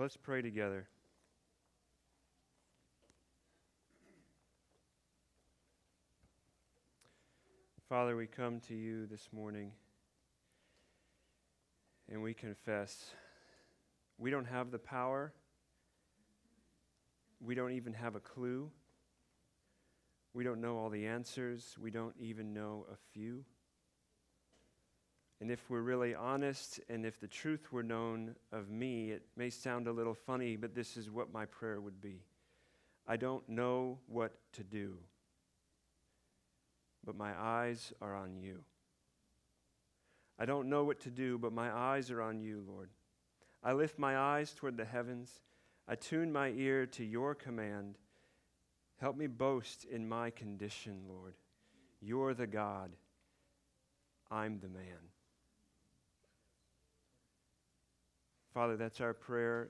Let's pray together. Father, we come to you this morning and we confess we don't have the power, we don't even have a clue, we don't know all the answers, we don't even know a few. And if we're really honest and if the truth were known of me, it may sound a little funny, but this is what my prayer would be. I don't know what to do but my eyes are on you. I don't know what to do, but my eyes are on you, Lord. I lift my eyes toward the heavens. I tune my ear to your command. Help me boast in my condition, Lord. You're the God. I'm the man. Father, that's our prayer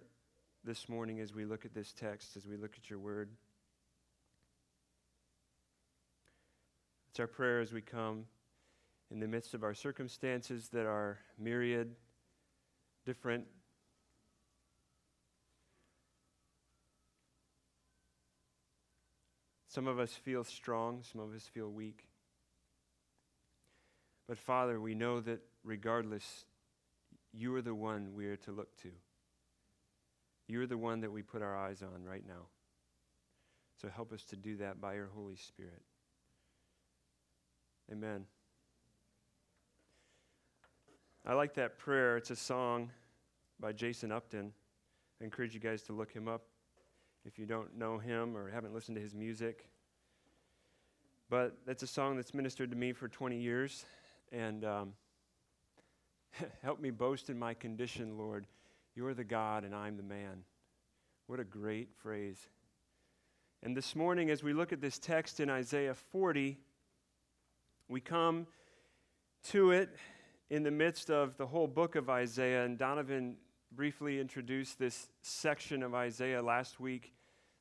this morning as we look at this text, as we look at your word. It's our prayer as we come in the midst of our circumstances that are myriad, different. Some of us feel strong, some of us feel weak. But Father, we know that regardless, you are the one we are to look to. You are the one that we put our eyes on right now. So help us to do that by your Holy Spirit. Amen. I like that prayer. It's a song by Jason Upton. I encourage you guys to look him up if you don't know him or haven't listened to his music. But that's a song that's ministered to me for 20 years. And um, help me boast in my condition, Lord. You're the God and I'm the man. What a great phrase. And this morning, as we look at this text in Isaiah 40, we come to it in the midst of the whole book of Isaiah, and Donovan briefly introduced this section of Isaiah last week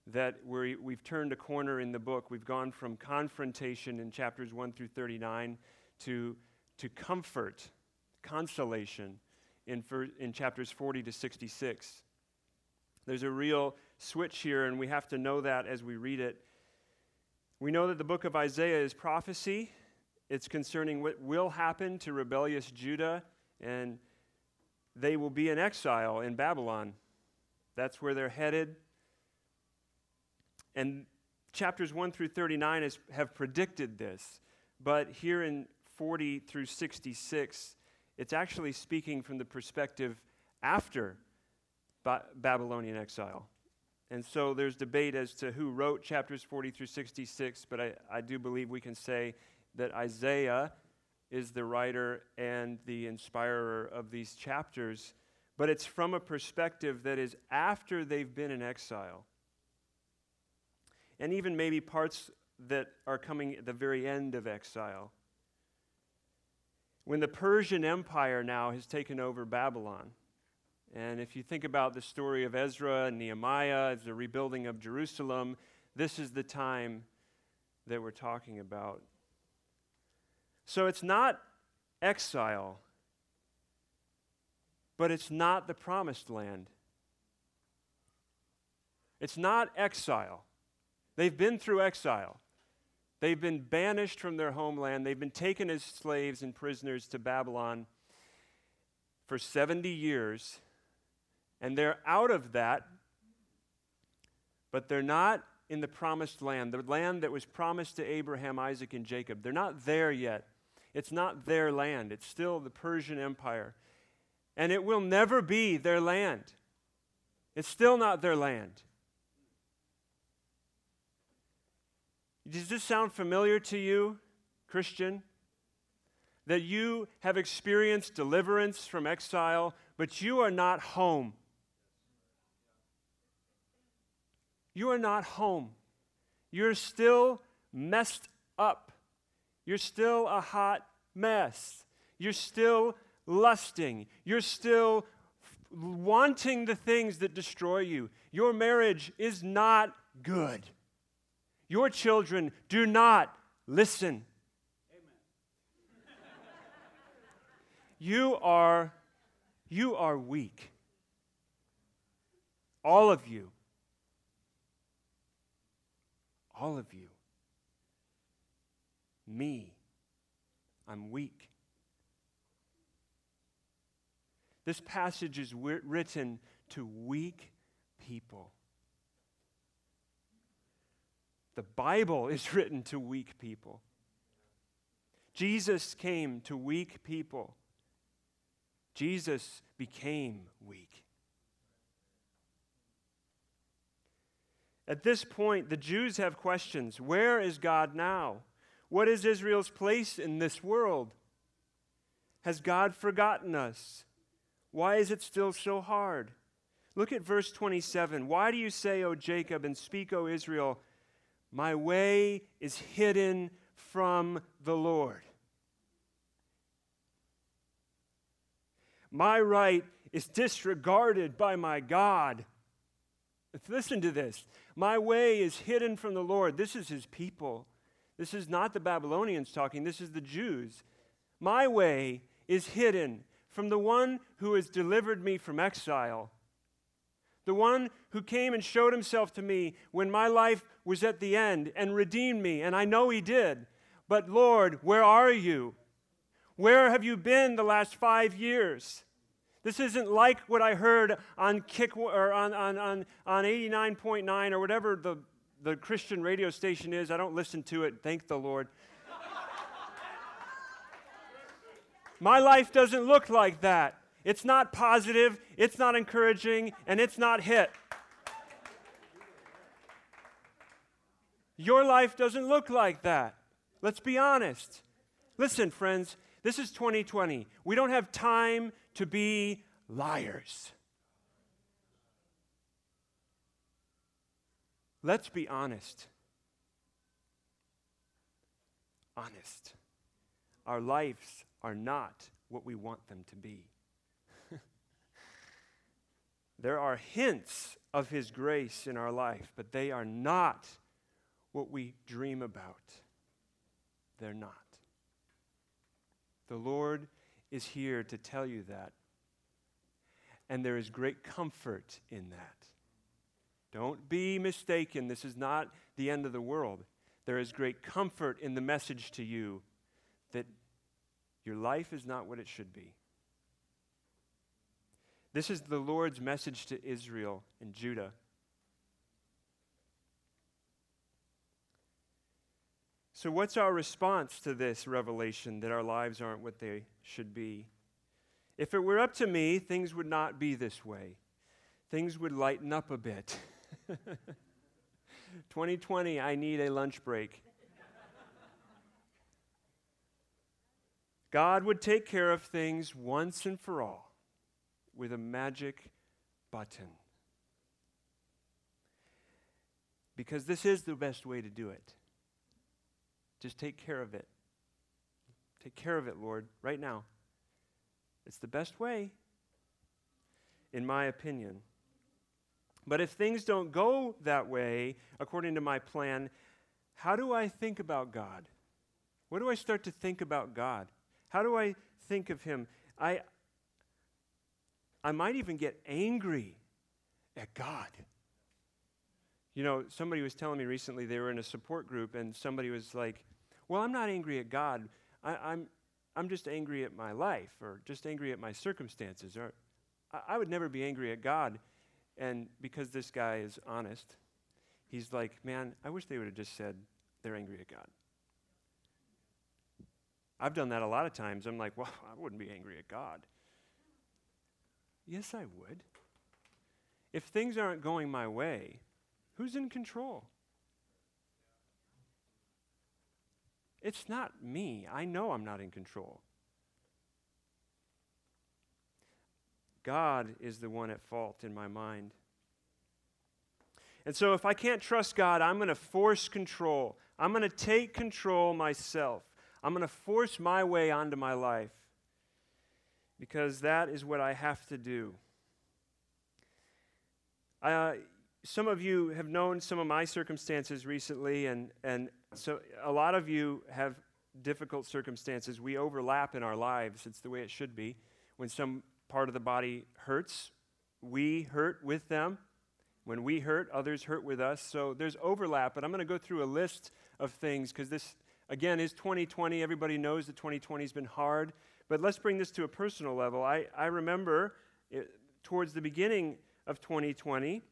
that we have turned a corner in the book. We've gone from confrontation in chapters 1 through 39 to, to comfort, consolation in, in chapters 40 to 66. There's a real switch here, and we have to know that as we read it. We know that the book of Isaiah is prophecy, it's concerning what will happen to rebellious Judah, and they will be in exile in Babylon. That's where they're headed. And chapters 1 through 39 is, have predicted this. But here in 40 through 66, it's actually speaking from the perspective after ba- Babylonian exile. And so there's debate as to who wrote chapters 40 through 66, but I, I do believe we can say that Isaiah is the writer and the inspirer of these chapters, but it's from a perspective that is after they've been in exile. And even maybe parts that are coming at the very end of exile. When the Persian Empire now has taken over Babylon, and if you think about the story of Ezra and Nehemiah the rebuilding of Jerusalem, this is the time that we're talking about. So it's not exile, but it's not the promised land. It's not exile. They've been through exile. They've been banished from their homeland. They've been taken as slaves and prisoners to Babylon for 70 years. And they're out of that, but they're not in the promised land, the land that was promised to Abraham, Isaac, and Jacob. They're not there yet. It's not their land, it's still the Persian Empire. And it will never be their land. It's still not their land. Does this sound familiar to you, Christian? That you have experienced deliverance from exile, but you are not home. You are not home. You're still messed up. You're still a hot mess. You're still lusting. You're still wanting the things that destroy you. Your marriage is not good. Your children do not listen. Amen. you are you are weak. All of you. All of you. Me. I'm weak. This passage is written to weak people. The Bible is written to weak people. Jesus came to weak people. Jesus became weak. At this point, the Jews have questions. Where is God now? What is Israel's place in this world? Has God forgotten us? Why is it still so hard? Look at verse 27. Why do you say, O Jacob, and speak, O Israel, my way is hidden from the Lord? My right is disregarded by my God. Listen to this. My way is hidden from the Lord. This is his people. This is not the Babylonians talking, this is the Jews. My way is hidden from the one who has delivered me from exile. The one who came and showed himself to me when my life was at the end and redeemed me, and I know he did. But Lord, where are you? Where have you been the last five years? This isn't like what I heard on Kick or on, on, on, on 89.9 or whatever the, the Christian radio station is. I don't listen to it, thank the Lord. My life doesn't look like that. It's not positive, it's not encouraging, and it's not hit. Your life doesn't look like that. Let's be honest. Listen, friends, this is 2020. We don't have time to be liars. Let's be honest. Honest. Our lives are not what we want them to be. There are hints of His grace in our life, but they are not what we dream about. They're not. The Lord is here to tell you that. And there is great comfort in that. Don't be mistaken. This is not the end of the world. There is great comfort in the message to you that your life is not what it should be. This is the Lord's message to Israel and Judah. So, what's our response to this revelation that our lives aren't what they should be? If it were up to me, things would not be this way. Things would lighten up a bit. 2020, I need a lunch break. God would take care of things once and for all with a magic button. Because this is the best way to do it. Just take care of it. Take care of it, Lord, right now. It's the best way, in my opinion. But if things don't go that way, according to my plan, how do I think about God? What do I start to think about God? How do I think of Him? I, I might even get angry at God. You know, somebody was telling me recently they were in a support group, and somebody was like, Well, I'm not angry at God. I, am I'm, I'm just angry at my life, or just angry at my circumstances. Or I, I would never be angry at God. And because this guy is honest, he's like, Man, I wish they would have just said they're angry at God. I've done that a lot of times. I'm like, Well, I wouldn't be angry at God. Yes, I would. If things aren't going my way, Who's in control? It's not me. I know I'm not in control. God is the one at fault in my mind. And so, if I can't trust God, I'm going to force control. I'm going to take control myself. I'm going to force my way onto my life because that is what I have to do. Uh, some of you have known some of my circumstances recently, and, and so a lot of you have difficult circumstances. We overlap in our lives. It's the way it should be. When some part of the body hurts, we hurt with them. When we hurt, others hurt with us. So there's overlap, but I'm going to go through a list of things because this, again, is 2020. Everybody knows that 2020 has been hard. But let's bring this to a personal level. I, I remember it, towards the beginning of 2020,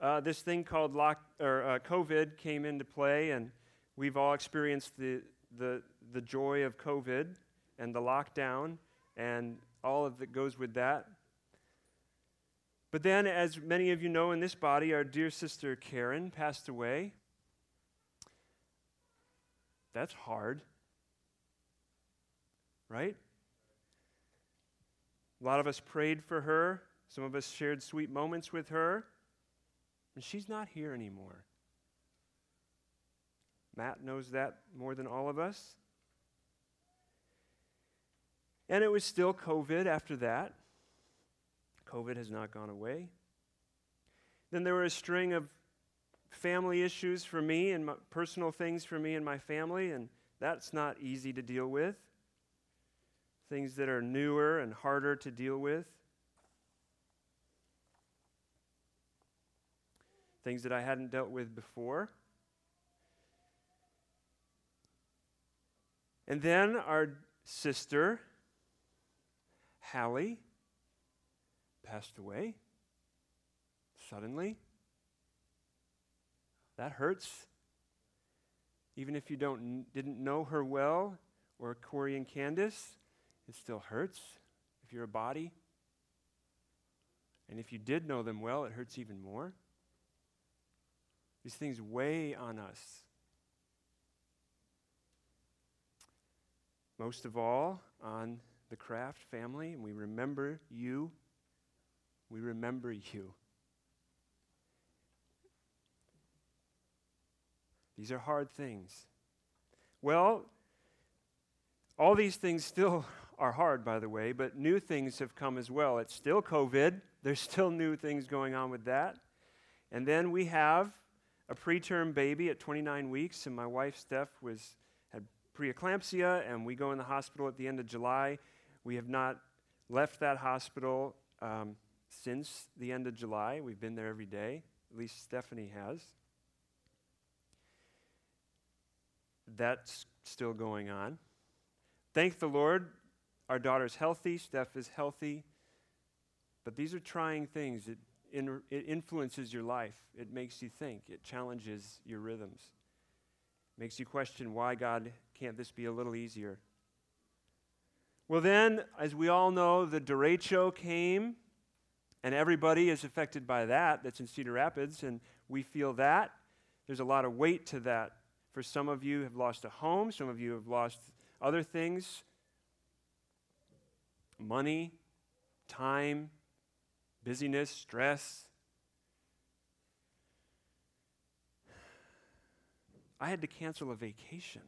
uh, this thing called lock, or, uh, COVID came into play, and we've all experienced the, the, the joy of COVID and the lockdown and all of that goes with that. But then, as many of you know in this body, our dear sister Karen passed away. That's hard, right? A lot of us prayed for her. Some of us shared sweet moments with her. And she's not here anymore. Matt knows that more than all of us. And it was still COVID after that. COVID has not gone away. Then there were a string of family issues for me and personal things for me and my family, and that's not easy to deal with. Things that are newer and harder to deal with. Things that I hadn't dealt with before. And then our sister, Hallie, passed away suddenly. That hurts. Even if you don't, didn't know her well, or Corey and Candace, it still hurts if you're a body. And if you did know them well, it hurts even more. These things weigh on us. Most of all, on the Craft family, and we remember you. We remember you. These are hard things. Well, all these things still are hard, by the way, but new things have come as well. It's still COVID, there's still new things going on with that. And then we have a preterm baby at 29 weeks, and my wife, Steph, was, had preeclampsia, and we go in the hospital at the end of July. We have not left that hospital um, since the end of July. We've been there every day. At least Stephanie has. That's still going on. Thank the Lord, our daughter's healthy, Steph is healthy. But these are trying things. It, in, it influences your life, it makes you think, it challenges your rhythms, makes you question why, God, can't this be a little easier? Well, then, as we all know, the derecho came, and everybody is affected by that that's in Cedar Rapids, and we feel that. There's a lot of weight to that. For some of you have lost a home, some of you have lost other things money, time, busyness, stress. I had to cancel a vacation.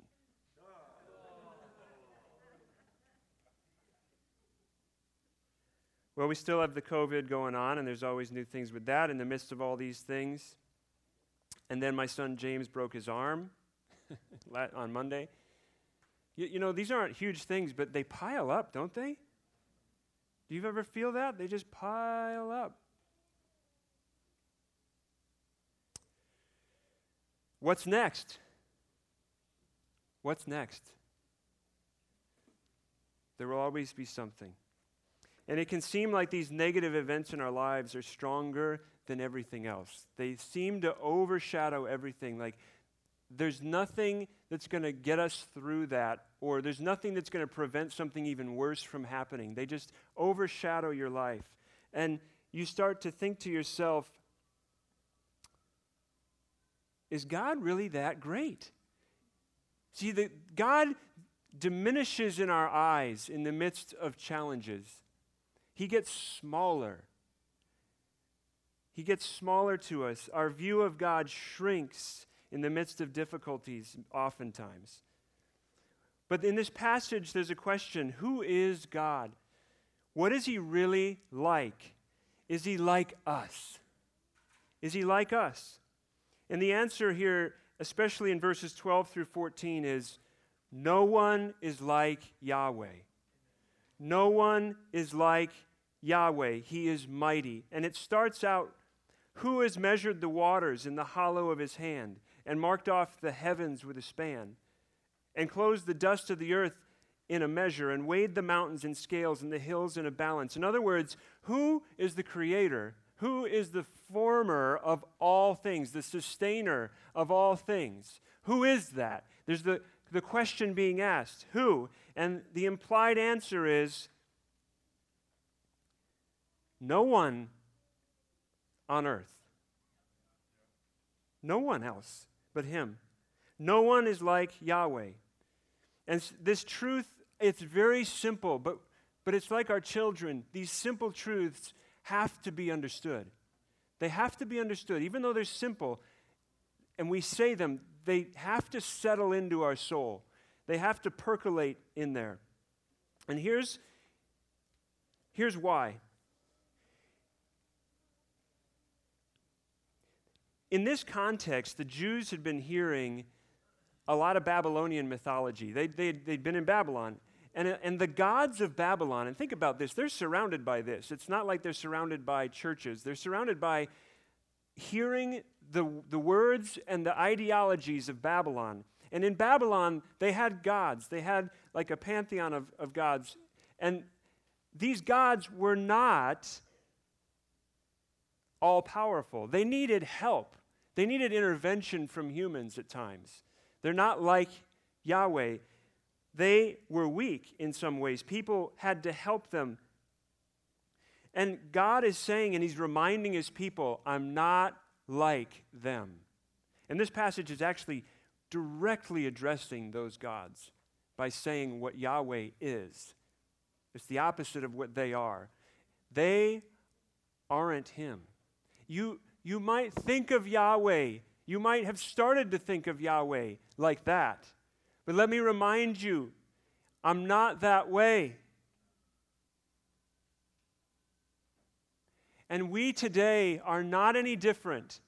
Well, we still have the COVID going on, and there's always new things with that in the midst of all these things. And then my son James broke his arm on Monday. You, you, know, these aren't huge things, but they pile up, don't they? Do you ever feel that? They just pile up. What's next? What's next? There will always be something. And it can seem like these negative events in our lives are stronger than everything else. They seem to overshadow everything. Like there's nothing that's going to get us through that, or there's nothing that's going to prevent something even worse from happening. They just overshadow your life. And you start to think to yourself, is God really that great? See, the, God diminishes in our eyes in the midst of challenges. He gets smaller. He gets smaller to us. Our view of God shrinks in the midst of difficulties, oftentimes. But in this passage, there's a question Who is God? What is He really like? Is He like us? Is He like us? And the answer here, especially in verses 12 through 14, is no one is like Yahweh. No one is like Yahweh. He is mighty. And it starts out Who has measured the waters in the hollow of his hand, and marked off the heavens with a span, and closed the dust of the earth in a measure, and weighed the mountains in scales and the hills in a balance? In other words, who is the creator? Who is the former of all things, the sustainer of all things? Who is that? There's the, the question being asked who? And the implied answer is no one on earth. No one else but Him. No one is like Yahweh. And this truth, it's very simple, but, but it's like our children. These simple truths have to be understood. They have to be understood. Even though they're simple and we say them, they have to settle into our soul. They have to percolate in there. And here's, here's why. In this context, the Jews had been hearing a lot of Babylonian mythology. They, they, they'd been in Babylon. And, uh, and the gods of Babylon, and think about this, they're surrounded by this. It's not like they're surrounded by churches, they're surrounded by hearing the, the words and the ideologies of Babylon. And in Babylon, they had gods. They had like a pantheon of, of gods. And these gods were not all powerful. They needed help, they needed intervention from humans at times. They're not like Yahweh. They were weak in some ways. People had to help them. And God is saying, and He's reminding His people, I'm not like them. And this passage is actually directly addressing those gods by saying what Yahweh is. It's the opposite of what they are. They aren't Him. You, you might think of Yahweh, you might have started to think of Yahweh like that. But let me remind you, I'm not that way. And we today are not any different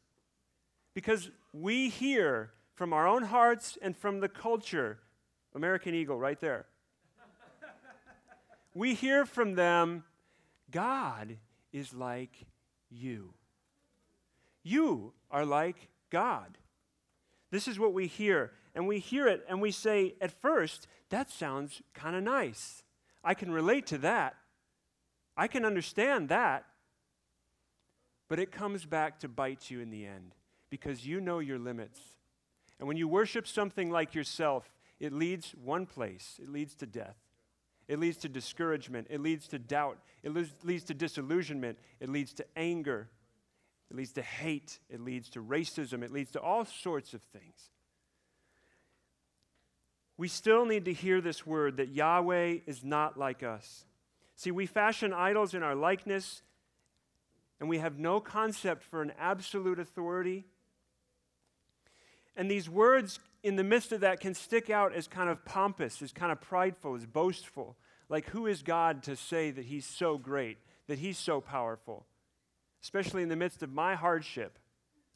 because we hear from our own hearts and from the culture American Eagle, right there. we hear from them God is like you. You are like God. This is what we hear. And we hear it and we say, at first, that sounds kind of nice. I can relate to that. I can understand that. But it comes back to bite you in the end because you know your limits. And when you worship something like yourself, it leads one place it leads to death. It leads to discouragement. It leads to doubt. It leads to disillusionment. It leads to anger. It leads to hate. It leads to racism. It leads to all sorts of things. We still need to hear this word that Yahweh is not like us. See, we fashion idols in our likeness, and we have no concept for an absolute authority. And these words in the midst of that can stick out as kind of pompous, as kind of prideful, as boastful. Like, who is God to say that He's so great, that He's so powerful? Especially in the midst of my hardship.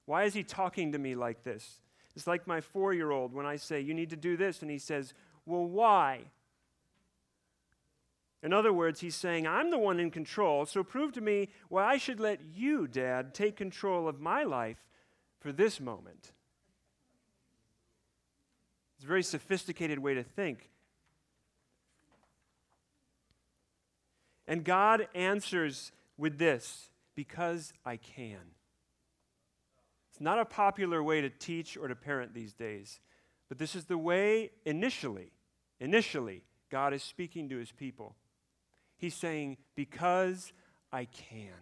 Why is he talking to me like this? It's like my four year old when I say, You need to do this, and he says, Well, why? In other words, he's saying, I'm the one in control, so prove to me why I should let you, Dad, take control of my life for this moment. It's a very sophisticated way to think. And God answers with this because I can. It's not a popular way to teach or to parent these days, but this is the way initially, initially, God is speaking to his people. He's saying, Because I can.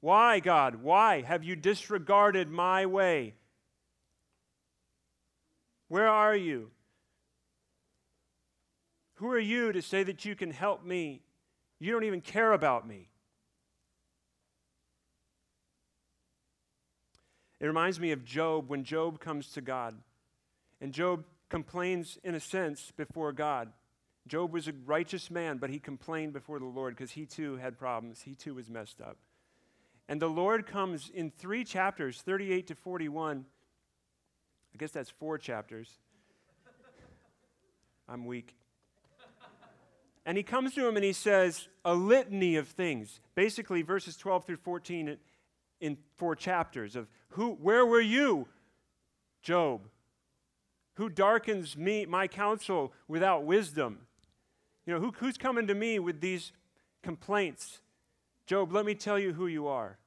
Why, God? Why have you disregarded my way? Where are you? Who are you to say that you can help me? You don't even care about me. It reminds me of Job when Job comes to God. And Job complains, in a sense, before God. Job was a righteous man, but he complained before the Lord because he too had problems. He too was messed up. And the Lord comes in three chapters, 38 to 41. I guess that's four chapters. I'm weak. And he comes to him and he says a litany of things. Basically, verses 12 through 14 in four chapters of who, where were you, Job? Who darkens me, my counsel without wisdom? You know, who, who's coming to me with these complaints? Job, let me tell you who you are.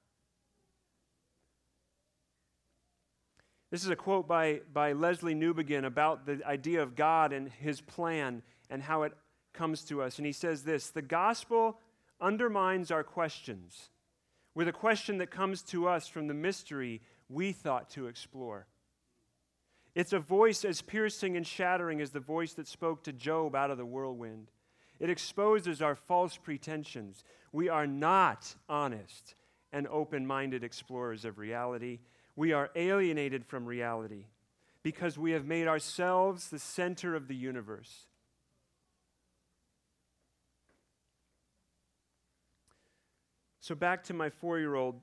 This is a quote by, by Lesslie Newbigin about the idea of God and his plan and how it comes to us. And he says this The gospel undermines our questions with a question that comes to us from the mystery we thought to explore. It's a voice as piercing and shattering as the voice that spoke to Job out of the whirlwind. It exposes our false pretensions. We are not honest and open minded explorers of reality. We are alienated from reality because we have made ourselves the center of the universe. So, back to my four year old.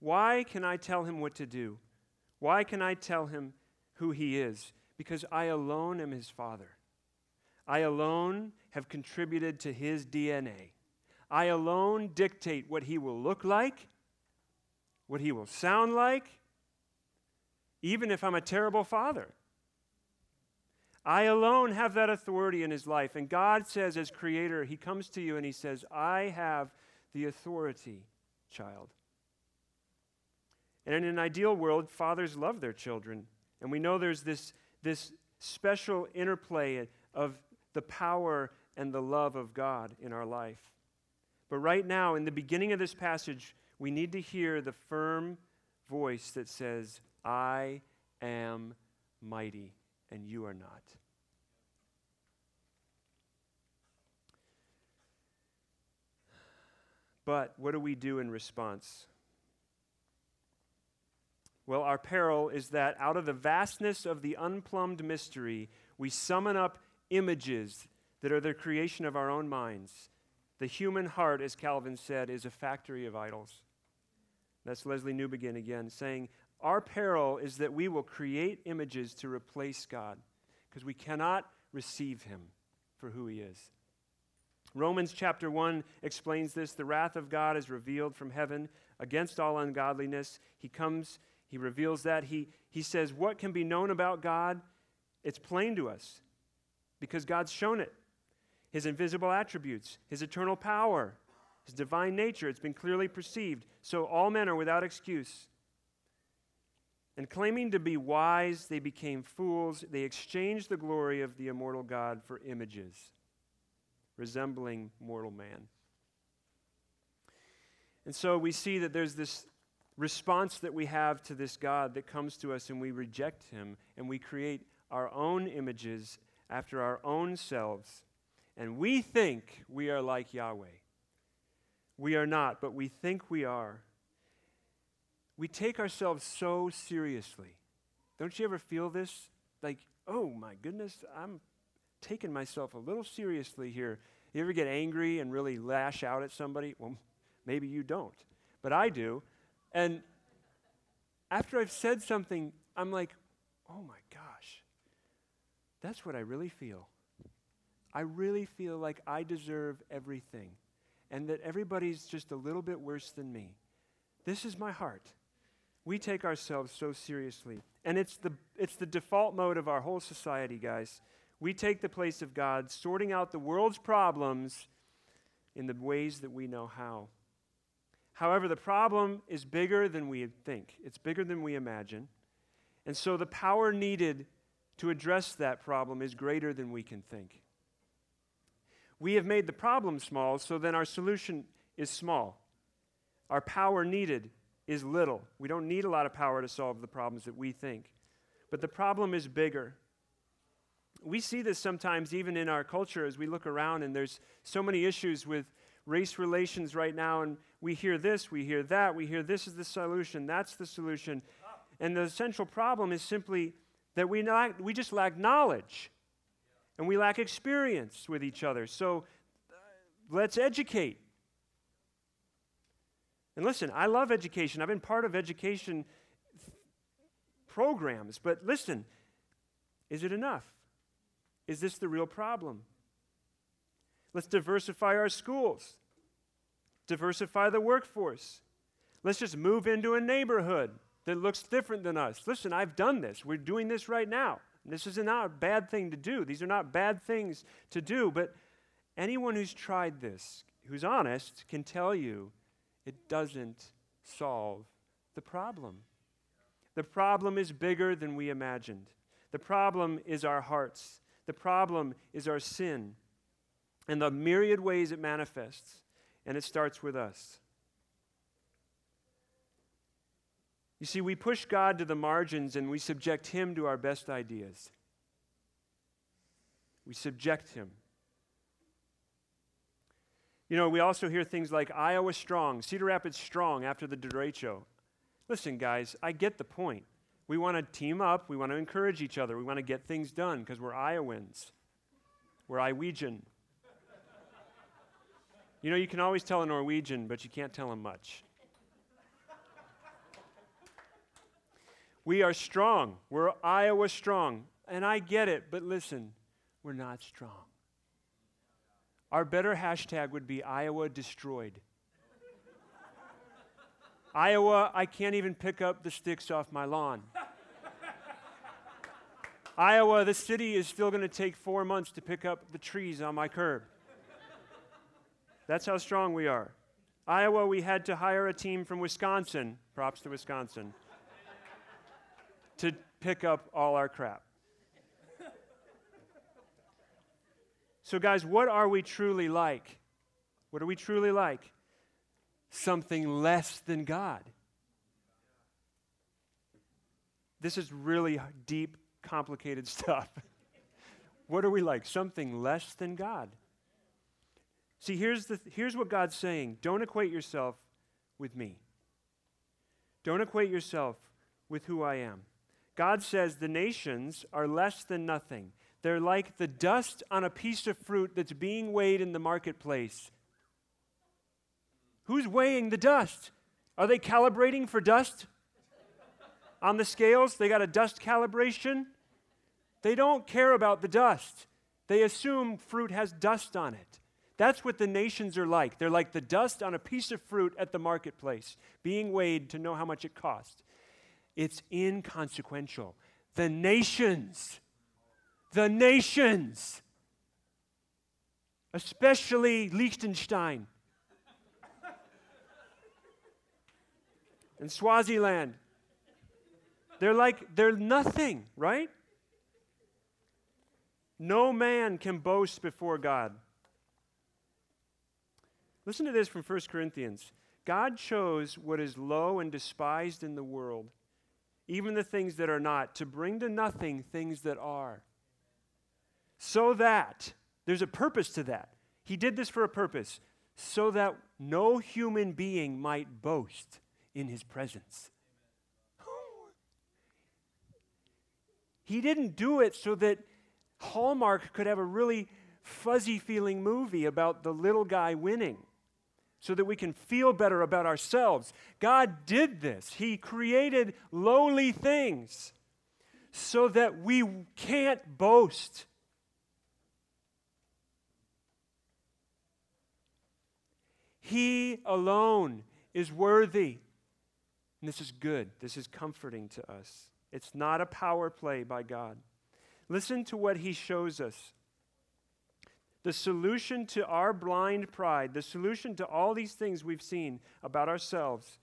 Why can I tell him what to do? Why can I tell him who he is? Because I alone am his father. I alone have contributed to his DNA. I alone dictate what he will look like, what he will sound like, even if I'm a terrible father. I alone have that authority in his life. And God says, as creator, he comes to you and he says, I have the authority, child. And in an ideal world, fathers love their children. And we know there's this, this special interplay of the power and the love of God in our life. But right now, in the beginning of this passage, we need to hear the firm voice that says, I am mighty and you are not. But what do we do in response? Well, our peril is that out of the vastness of the unplumbed mystery, we summon up images that are the creation of our own minds. The human heart, as Calvin said, is a factory of idols. That's Lesslie Newbigin again saying, our peril is that we will create images to replace God because we cannot receive him for who he is. Romans chapter 1 explains this. The wrath of God is revealed from heaven against all ungodliness. He comes, he reveals that. He, he says, What can be known about God? It's plain to us because God's shown it. His invisible attributes, his eternal power, his divine nature, it's been clearly perceived. So all men are without excuse. And claiming to be wise, they became fools. They exchanged the glory of the immortal God for images resembling mortal man. And so we see that there's this response that we have to this God that comes to us and we reject him and we create our own images after our own selves. And we think we are like Yahweh. We are not, but we think we are we take ourselves so seriously. Don't you ever feel this? Like, oh my goodness, I'm taking myself a little seriously here. You ever get angry and really lash out at somebody? Well, maybe you don't, but I do. And after I've said something, I'm like, oh my gosh, that's what I really feel. I really feel like I deserve everything and that everybody's just a little bit worse than me. This is my heart. We take ourselves so seriously. And it's the, it's the default mode of our whole society, guys. We take the place of God, sorting out the world's problems in the ways that we know how. However, the problem is bigger than we think, it's bigger than we imagine. And so the power needed to address that problem is greater than we can think. We have made the problem small, so then our solution is small. Our power needed is little. We don't need a lot of power to solve the problems that we think. But the problem is bigger. We see this sometimes even in our culture as we look around, and there's so many issues with race relations right now, and we hear this, we hear that, we hear this is the solution, that's the solution. And the central problem is simply that we, not, we just lack knowledge and we lack experience with each other. So uh, let's educate. And listen, I love education. I've been part of education programs, but listen, is it enough? Is this the real problem? Let's diversify our schools. diversify the workforce. Let's just move into a neighborhood that looks different than us. Listen, I've done this. We're doing this right now. This is not a bad thing to do. These are not bad things to do, but anyone who's tried this, who's honest, can tell you it doesn't solve the problem. The problem is bigger than we imagined. The problem is our hearts. The problem is our sin and the myriad ways it manifests. And it starts with us. You see, we push God to the margins and we subject Him to our best ideas. We subject Him. You know, we also hear things like Iowa strong, Cedar Rapids strong after the derecho. Listen, guys, I get the point. We want to team up, we want to encourage each other, we want to get things done because we're Iowans. We're Iowegian. You know, you can always tell a Norwegian, but you can't tell him much. we are strong. We're Iowa strong. And I get it, but listen, we're not strong. Our better hashtag would be Iowa destroyed. Iowa, I can't even pick up the sticks off my lawn. Iowa, the city is still going to take four months to pick up the trees on my curb. That's how strong we are. Iowa, we had to hire a team from Wisconsin, props to Wisconsin, to pick up all our crap. So, guys, what are we truly like? What are we truly like? Something less than God. This is really deep, complicated stuff. what are we like? Something less than God. See, here's, the, here's what God's saying don't equate yourself with me, don't equate yourself with who I am. God says the nations are less than nothing. They're like the dust on a piece of fruit that's being weighed in the marketplace. Who's weighing the dust? Are they calibrating for dust? on the scales, they got a dust calibration. They don't care about the dust. They assume fruit has dust on it. That's what the nations are like. They're like the dust on a piece of fruit at the marketplace, being weighed to know how much it costs. It's inconsequential. The nations the nations, especially Liechtenstein and Swaziland. They're like, they're nothing, right? No man can boast before God. Listen to this from 1 Corinthians. God chose what is low and despised in the world, even the things that are not, to bring to nothing things that are so that, there's a purpose to that. He did this for a purpose, so that no human being might boast in his presence. he didn't do it so that Hallmark could have a really fuzzy feeling movie about the little guy winning so that we can feel better about ourselves. God did this. He created lowly things so that we can't boast He alone is worthy. And this is good. This is comforting to us. It's not a power play by God. Listen to what He shows us. The solution to our blind pride, the solution to all these things we've seen about ourselves,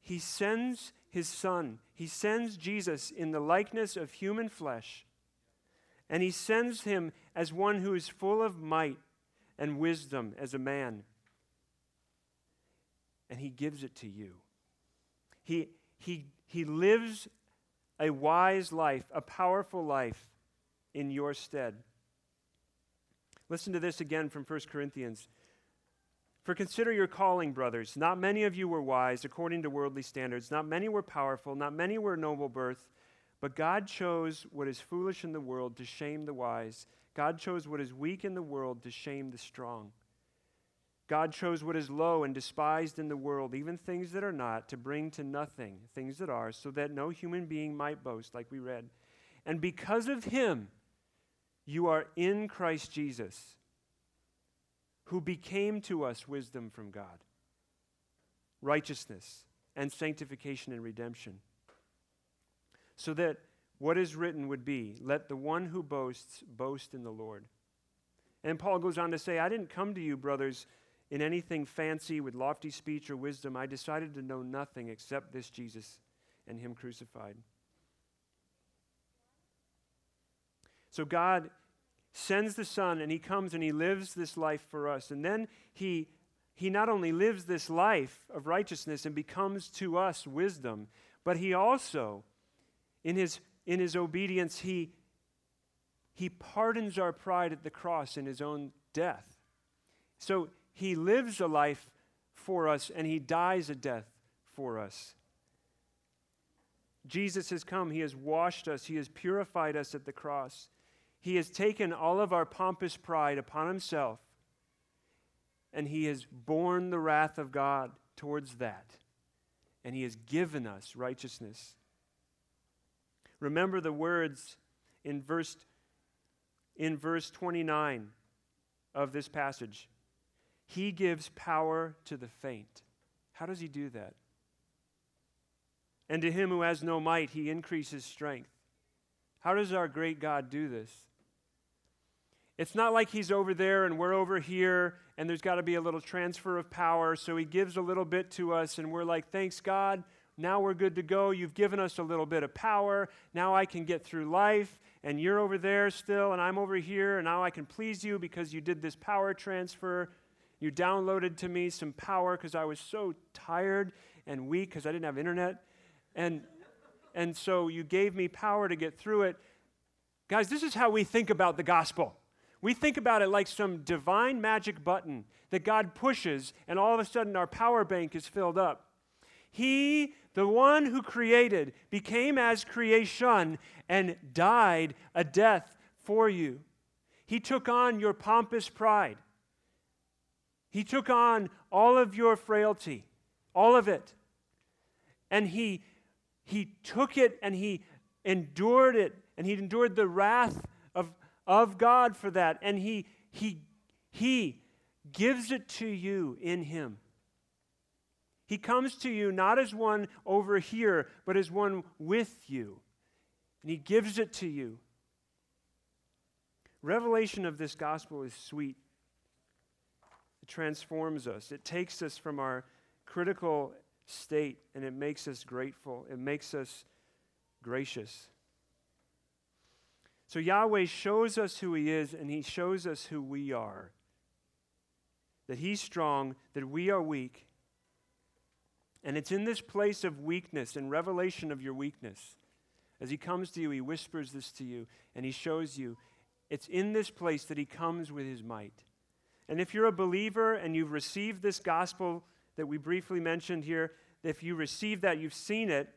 He sends His Son. He sends Jesus in the likeness of human flesh. And He sends Him as one who is full of might and wisdom as a man and He gives it to you. He, he, he lives a wise life, a powerful life in your stead. Listen to this again from 1 Corinthians. For consider your calling, brothers. Not many of you were wise according to worldly standards. Not many were powerful. Not many were noble birth. But God chose what is foolish in the world to shame the wise. God chose what is weak in the world to shame the strong. God chose what is low and despised in the world, even things that are not, to bring to nothing things that are, so that no human being might boast, like we read. And because of him, you are in Christ Jesus, who became to us wisdom from God, righteousness, and sanctification and redemption. So that what is written would be, Let the one who boasts boast in the Lord. And Paul goes on to say, I didn't come to you, brothers, in anything fancy with lofty speech or wisdom. I decided to know nothing except this Jesus and Him crucified. So God sends the Son and He comes and He lives this life for us. And then He he not only lives this life of righteousness and becomes to us wisdom, but he also, in his, in his obedience, he, he pardons our pride at the cross in his own death. So he lives a life for us and he dies a death for us. Jesus has come, he has washed us, he has purified us at the cross. He has taken all of our pompous pride upon himself, and he has borne the wrath of God towards that. And he has given us righteousness. Remember the words in verse, in verse 29 of this passage. He gives power to the faint. How does he do that? And to him who has no might, he increases strength. How does our great God do this? It's not like he's over there and we're over here and there's got to be a little transfer of power. So he gives a little bit to us and we're like, thanks God. Now we're good to go. You've given us a little bit of power. Now I can get through life. And you're over there still and I'm over here. And now I can please you because you did this power transfer. You downloaded to me some power because I was so tired and weak because I didn't have internet. And, and so you gave me power to get through it. Guys, this is how we think about the gospel. We think about it like some divine magic button that God pushes, and all of a sudden our power bank is filled up. He, the one who created, became as creation and died a death for you. He took on your pompous pride. He took on all of your frailty, all of it. And he, he took it and he endured it, and he endured the wrath of of God for that. And he, he, he gives it to you in Him. He comes to you not as one over here, but as one with you. And He gives it to you. Revelation of this gospel is sweet. It transforms us, it takes us from our critical state and it makes us grateful, it makes us gracious. So Yahweh shows us who He is, and He shows us who we are. That He's strong, that we are weak. And it's in this place of weakness and revelation of your weakness. As He comes to you, He whispers this to you, and He shows you. It's in this place that He comes with His might. And if you're a believer and you've received this gospel that we briefly mentioned here, if you receive that, you've seen it,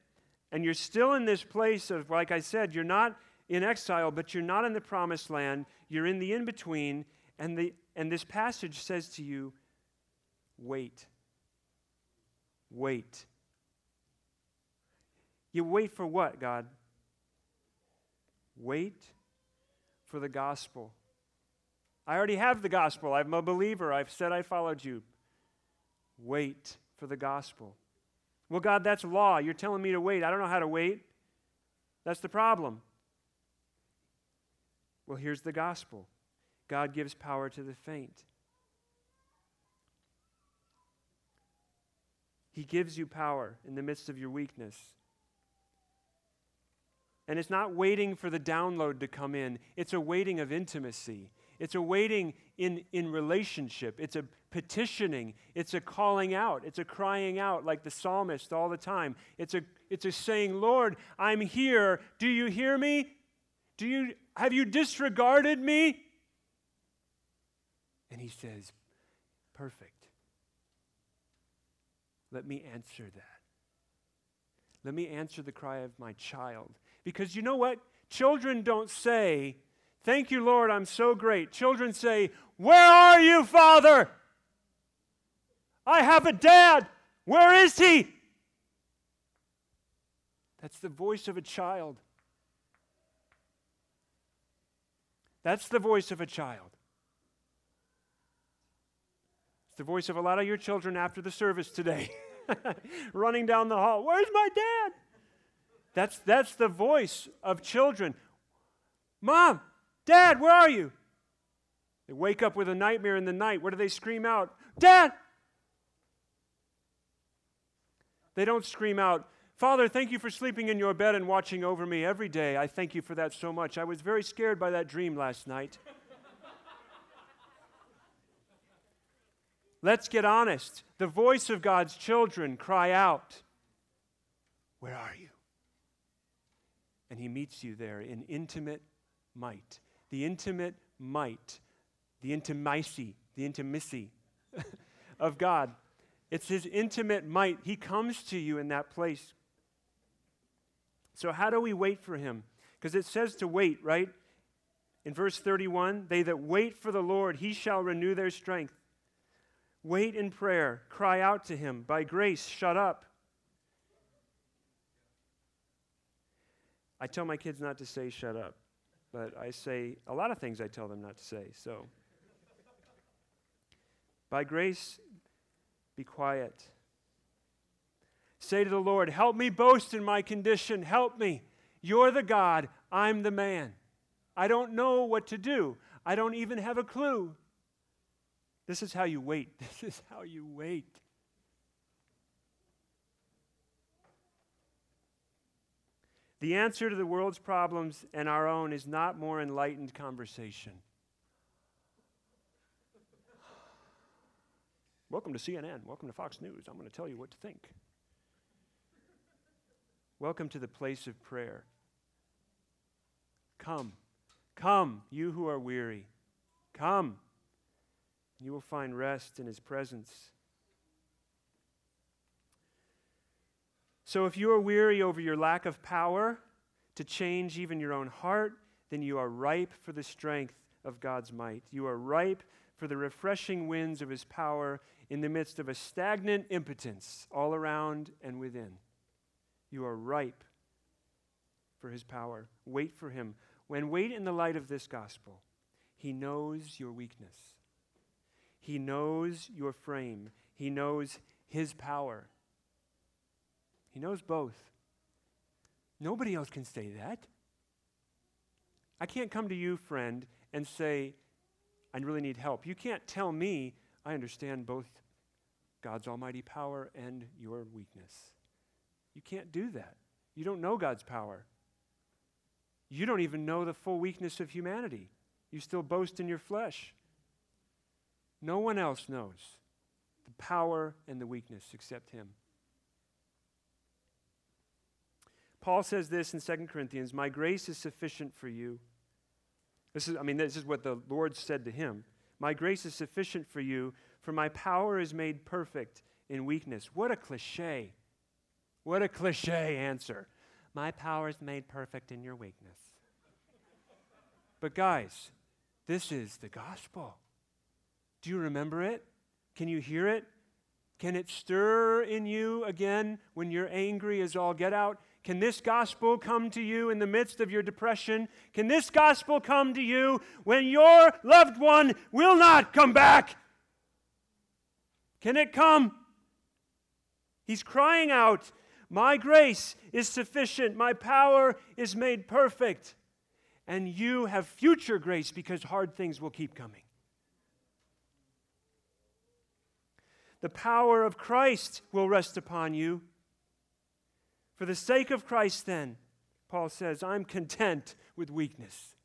and you're still in this place of, like I said, you're not in exile, but you're not in the promised land. You're in the in between. And, the, and this passage says to you, wait. Wait. You wait for what, God? Wait for the gospel. I already have the gospel. I'm a believer. I've said I followed you. Wait for the gospel. Well, God, that's law. You're telling me to wait. I don't know how to wait. That's the problem. Well, here's the gospel God gives power to the faint. He gives you power in the midst of your weakness. And it's not waiting for the download to come in, it's a waiting of intimacy. It's a waiting in, in relationship. It's a petitioning. It's a calling out. It's a crying out like the psalmist all the time. It's a, it's a saying, Lord, I'm here. Do you hear me? Do you, have you disregarded me? And he says, Perfect. Let me answer that. Let me answer the cry of my child. Because you know what? Children don't say, Thank you, Lord, I'm so great. Children say, Where are you, Father? I have a dad. Where is he? That's the voice of a child. That's the voice of a child. It's the voice of a lot of your children after the service today, running down the hall. Where's my dad? That's, that's the voice of children. Mom, Dad, where are you? They wake up with a nightmare in the night. What do they scream out? Dad! They don't scream out, Father, thank you for sleeping in your bed and watching over me every day. I thank you for that so much. I was very scared by that dream last night. Let's get honest. The voice of God's children cry out, Where are you? And he meets you there in intimate might. The intimate might, the intimacy, the intimacy of God. It's his intimate might. He comes to you in that place. So, how do we wait for him? Because it says to wait, right? In verse 31, they that wait for the Lord, he shall renew their strength. Wait in prayer. Cry out to him. By grace, shut up. I tell my kids not to say shut up, but I say a lot of things I tell them not to say. So, by grace, be quiet. Say to the Lord, Help me boast in my condition. Help me. You're the God. I'm the man. I don't know what to do. I don't even have a clue. This is how you wait. This is how you wait. The answer to the world's problems and our own is not more enlightened conversation. Welcome to CNN. Welcome to Fox News. I'm going to tell you what to think. Welcome to the place of prayer. Come. Come, you who are weary. Come. You will find rest in his presence. So, if you are weary over your lack of power to change even your own heart, then you are ripe for the strength of God's might. You are ripe for the refreshing winds of his power in the midst of a stagnant impotence all around and within. You are ripe for his power. Wait for him. When wait in the light of this gospel, he knows your weakness. He knows your frame. He knows His power. He knows both. Nobody else can say that. I can't come to you, friend, and say, I really need help. You can't tell me I understand both God's almighty power and your weakness. You can't do that. You don't know God's power. You don't even know the full weakness of humanity. You still boast in your flesh. No one else knows the power and the weakness except him. Paul says this in 2 Corinthians My grace is sufficient for you. This is, I mean, this is what the Lord said to him. My grace is sufficient for you, for my power is made perfect in weakness. What a cliche. What a cliche answer. My power is made perfect in your weakness. but, guys, this is the gospel. Do you remember it? Can you hear it? Can it stir in you again when you're angry as all get out? Can this gospel come to you in the midst of your depression? Can this gospel come to you when your loved one will not come back? Can it come? He's crying out, My grace is sufficient, my power is made perfect. And you have future grace because hard things will keep coming. The power of Christ will rest upon you. For the sake of Christ, then, Paul says, I'm content with weakness.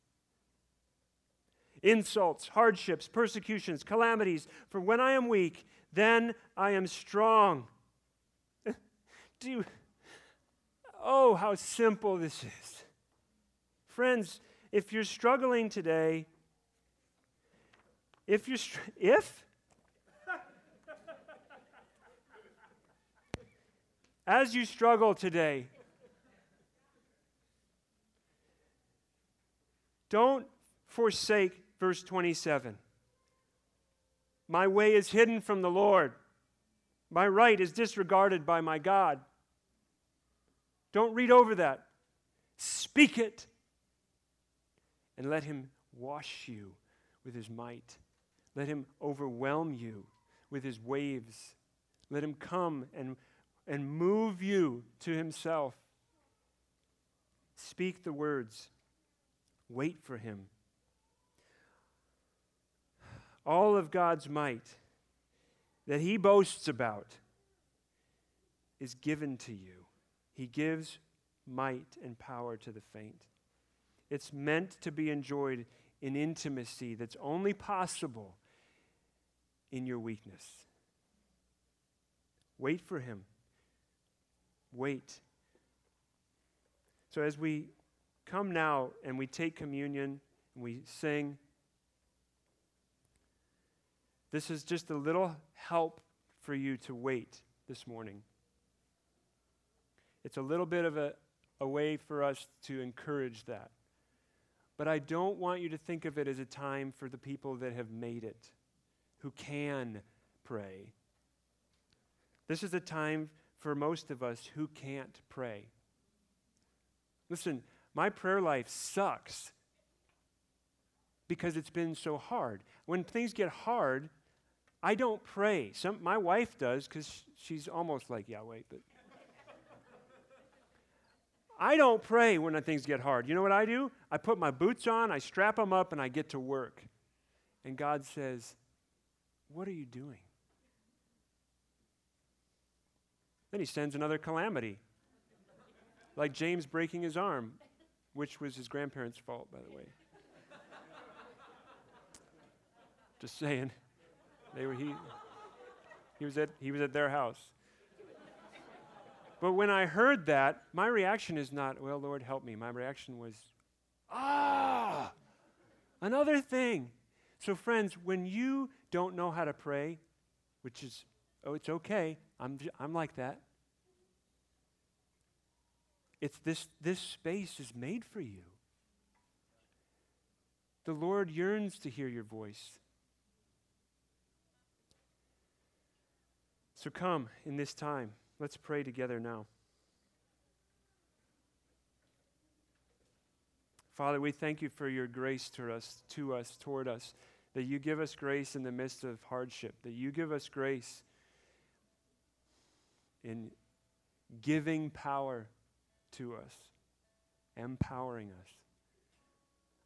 Insults, hardships, persecutions, calamities, for when I am weak, then I am strong. Do you, oh, how simple this is. Friends, if you're struggling today, if you're, if, As you struggle today, don't forsake verse 27. My way is hidden from the Lord. My right is disregarded by my God. Don't read over that. Speak it. And let Him wash you with His might. Let Him overwhelm you with his waves. Let him come and, and move you to himself. Speak the words. Wait for him. All of God's might that he boasts about is given to you. He gives might and power to the faint. It's meant to be enjoyed in intimacy that's only possible in your weakness. Wait for him. Wait. So as we come now and we take communion and we sing, this is just a little help for you to wait this morning. It's a little bit of a, a way for us to encourage that. But I don't want you to think of it as a time for the people that have made it, who can pray. This is a time for most of us who can't pray. Listen, my prayer life sucks because it's been so hard. When things get hard, I don't pray. Some, my wife does because she's almost like Yahweh, but I don't pray when things get hard. You know what I do? I put my boots on, I strap them up, and I get to work. And God says, What are you doing? Then he sends another calamity, like James breaking his arm, which was his grandparents' fault, by the way. Just saying. They were, he, he, was at, he was at their house. But when I heard that, my reaction is not, well, Lord, help me. My reaction was, ah, another thing. So, friends, when you don't know how to pray, which is, oh, it's okay, I'm, I'm like that. It's this, this space is made for you. The Lord yearns to hear your voice. So come in this time. Let's pray together now. Father, we thank you for your grace to us, to us, toward us, that you give us grace in the midst of hardship, that you give us grace in giving power to us, empowering us.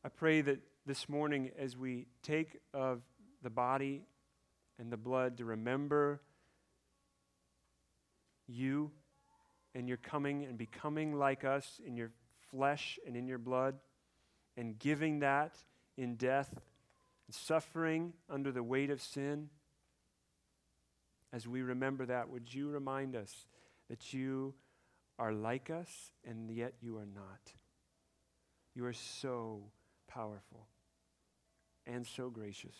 I pray that this morning, as we take of the body and the blood to remember you and you're coming and becoming like us in your flesh and in your blood and giving that in death and suffering under the weight of sin. As we remember that, would you remind us that you are like us and yet you are not? You are so powerful and so gracious.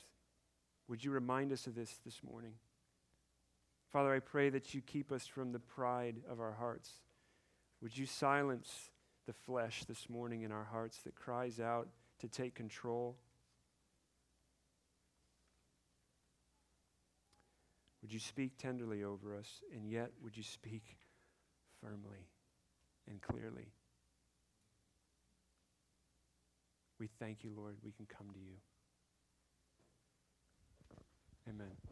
Would you remind us of this this morning? Father, I pray that you keep us from the pride of our hearts. Would you silence the flesh this morning in our hearts that cries out to take control? Would you speak tenderly over us, and yet would you speak firmly and clearly? We thank you, Lord, we can come to you. Amen.